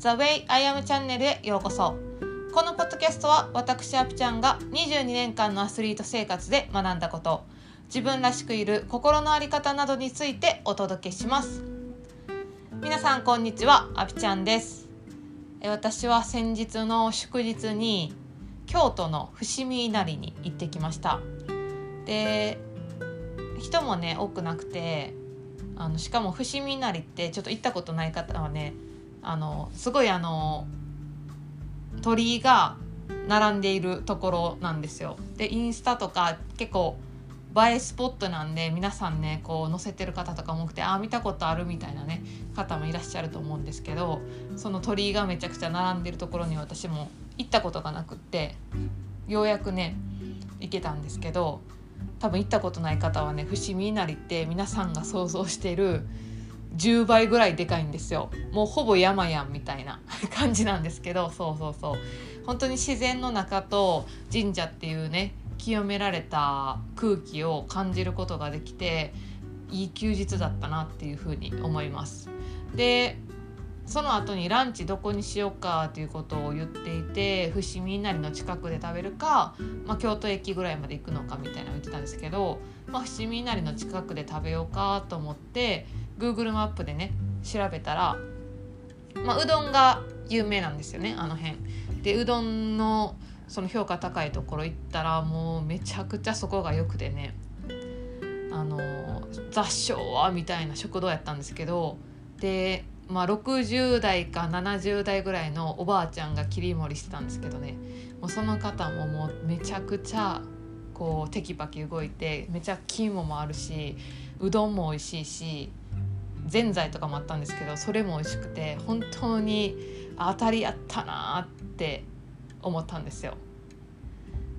The Way I Am チャンネルへようこそ。このポッドキャストは私アピちゃんが22年間のアスリート生活で学んだこと。自分らしくいる心の在り方などについてお届けします。皆さんこんにちは。アピちゃんです。私は先日の祝日に京都の伏見稲荷に行ってきました。で人もね多くなくてあのしかも伏見稲荷ってちょっと行ったことない方はねあのすごいあの鳥居が並んでいるところなんですよ。でインスタとか結構映えスポットなんで皆さんねこう載せてる方とかも多くてああ見たことあるみたいなね方もいらっしゃると思うんですけどその鳥居がめちゃくちゃ並んでるところに私も行ったことがなくってようやくね行けたんですけど多分行ったことない方はね伏見稲荷って皆さんが想像してる10倍ぐらいでかいんですよ。もうほぼ山やんみたいな 感じなんですけど。そうそうそう。本当に自然の中と神社っていうね清められた空気を感じることができていい休日だったなっていうふうに思います。でその後にランチどこにしようかということを言っていて伏見稲荷の近くで食べるか、まあ、京都駅ぐらいまで行くのかみたいなのを言ってたんですけど、まあ、伏見稲荷の近くで食べようかと思って Google マップでね調べたら、まあ、うどんが有名なんですよねあの辺。でうどんのその評価高いところ行ったらもうめちゃくちゃそこが良くてねあの雑賞はみたいな食堂やったんですけどでまあ、60代か70代ぐらいのおばあちゃんが切り盛りしてたんですけどねもうその方ももうめちゃくちゃこうテキパキ動いてめちゃ肝もあるしうどんも美味しいしぜんざいとかもあったんですけどそれも美味しくて本当に当たりやったなって思ったんですよ。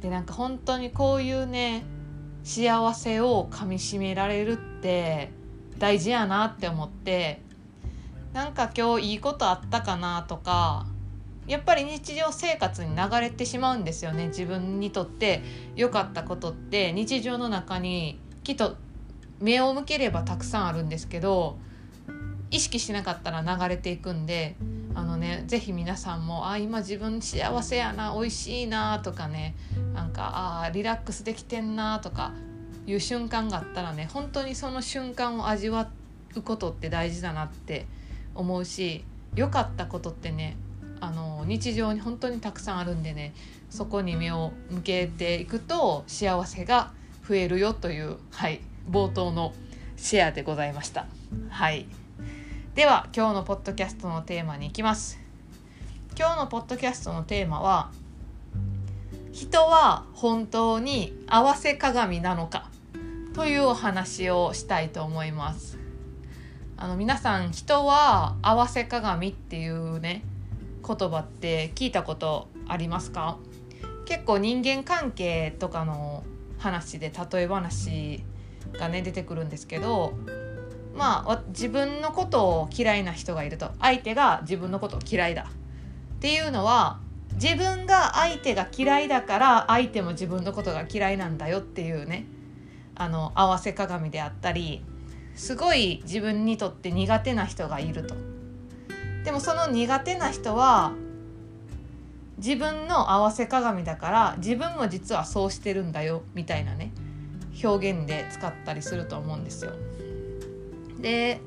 でなんか本当にこういうね幸せをかみしめられるって大事やなって思ってなんか今日いいことあったかなとかやっぱり日常生活に流れてしまうんですよね自分にとって。良かったことって日常の中にきっと目を向ければたくさんあるんですけど意識しなかったら流れていくんであのね是非皆さんもあ今自分幸せやな美味しいなとかねなんかあリラックスできてんなとかいう瞬間があったらね本当にその瞬間を味わうことって大事だなって思うし良かったことってねあの日常に本当にたくさんあるんでねそこに目を向けていくと幸せが増えるよという、はい、冒頭のシェアでございました。はい、では今日のポッドキャストのテーマに行きます。今日のポッドキャストのテーマは人は本当に合わせ鏡なのかというお話をしたいと思います。あの皆さん人は合わせ鏡っていうね言葉って聞いたことありますか？結構人間関係とかの話で例え話がね出てくるんですけどまあ自分のことを嫌いな人がいると相手が自分のことを嫌いだっていうのは自分が相手が嫌いだから相手も自分のことが嫌いなんだよっていうねあの合わせ鏡であったりすごい自分にとって苦手な人がいるとでもその苦手な人は自分の合わせ鏡だから自分も実はそうしてるんだよみたいなね表現で使ったりすると思うんですよ。で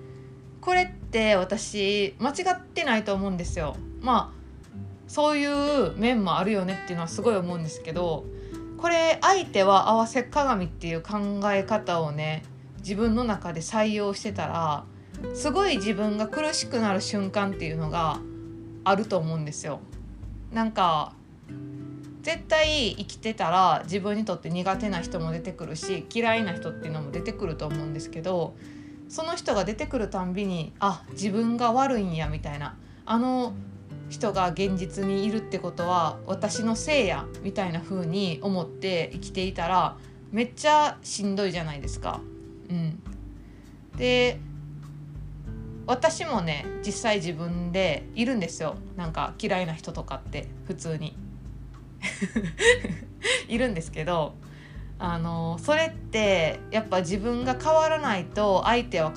これって私間違ってないと思うんですよ。まあそういう面もあるよねっていうのはすごい思うんですけどこれ相手は合わせ鏡っていう考え方をね自分の中で採用してたらすごい自分が苦しくなる瞬間っていうのがあると思うんですよ。なんか絶対生きてたら自分にとって苦手な人も出てくるし嫌いな人っていうのも出てくると思うんですけどその人が出てくるたんびにあ自分が悪いんやみたいなあの人が現実にいるってことは私のせいやみたいな風に思って生きていたらめっちゃしんどいじゃないですか。で私もね実際自分でいるんですよなんか嫌いな人とかって普通に いるんですけどあのそれってやっぱ自分が変わらないと相手は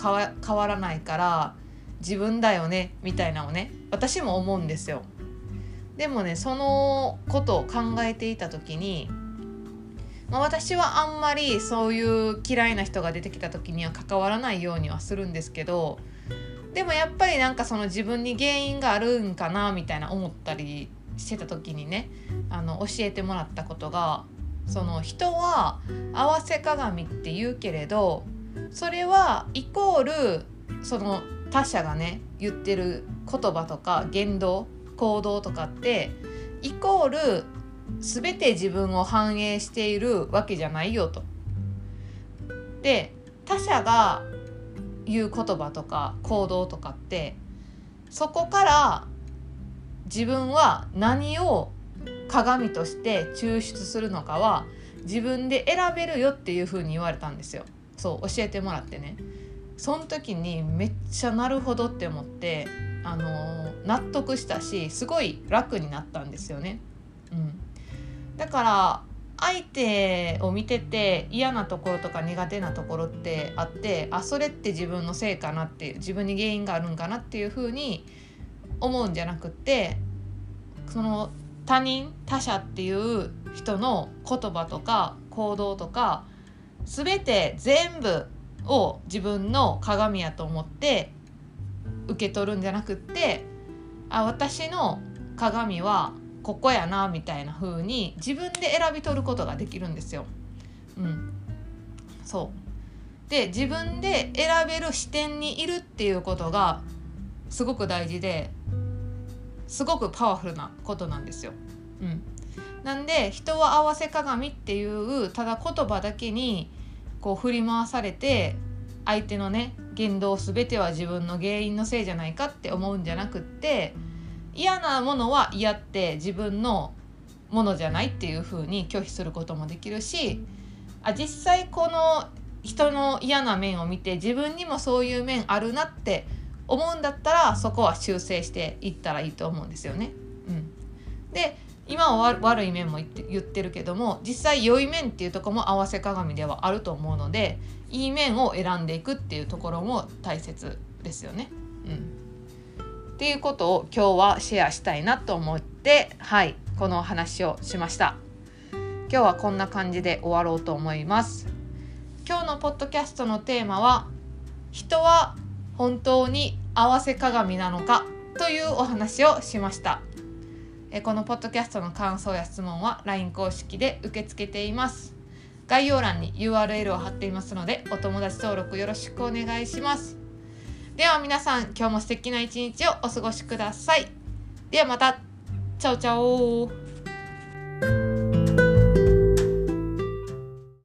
変わらないから自分だよねみたいなのをね私も思うんですよ。でもねそのことを考えていた時に、まあ、私はあんまりそういう嫌いな人が出てきた時には関わらないようにはするんですけどでもやっぱりなんかその自分に原因があるんかなみたいな思ったりしてた時にねあの教えてもらったことがその人は合わせ鏡って言うけれどそれはイコールその他者がね言ってる言葉とか言動行動とかってイコール全て自分を反映しているわけじゃないよと。で他者が言う言葉とか行動とかってそこから自分は何を鏡として抽出するのかは自分で選べるよっていう風に言われたんですよそう教えてもらってねその時にめっちゃなるほどって思ってあの納得したしすごい楽になったんですよね。うん、だから相手を見てて嫌なところとか苦手なところってあってあそれって自分のせいかなっていう自分に原因があるんかなっていうふうに思うんじゃなくってその他人他者っていう人の言葉とか行動とか全て全部を自分の鏡やと思って受け取るんじゃなくってあ私の鏡はここやなみたいな風に自分で選び取ることができるんですよ。うん、そうで自分で選べる視点にいるっていうことがすごく大事ですごくパワフルなことなんですよ。うん、なんで人は合わせ鏡っていうただ言葉だけにこう振り回されて相手のね言動全ては自分の原因のせいじゃないかって思うんじゃなくって嫌なものは嫌って自分のものじゃないっていう風に拒否することもできるしあ実際この人の嫌な面を見て自分にもそういう面あるなって思うんだったらそこは修正していったらいいと思うんですよね。うん、で今は悪い面も言って言ってるけども実際良い面っていうとこも合わせ鏡ではあると思うのでいい面を選んでいくっていうところも大切ですよね。うん、っていうことを今日はシェアしたいなと思ってはいこの話をしました。今日はこんな感じで終わろうと思います。今日のポッドキャストのテーマは人は本当に合わせ鏡なのか？というお話をしましたえこのポッドキャストの感想や質問は LINE 公式で受け付けています概要欄に URL を貼っていますのでお友達登録よろしくお願いしますでは皆さん今日も素敵な一日をお過ごしください。ではまた。チャオチャオ。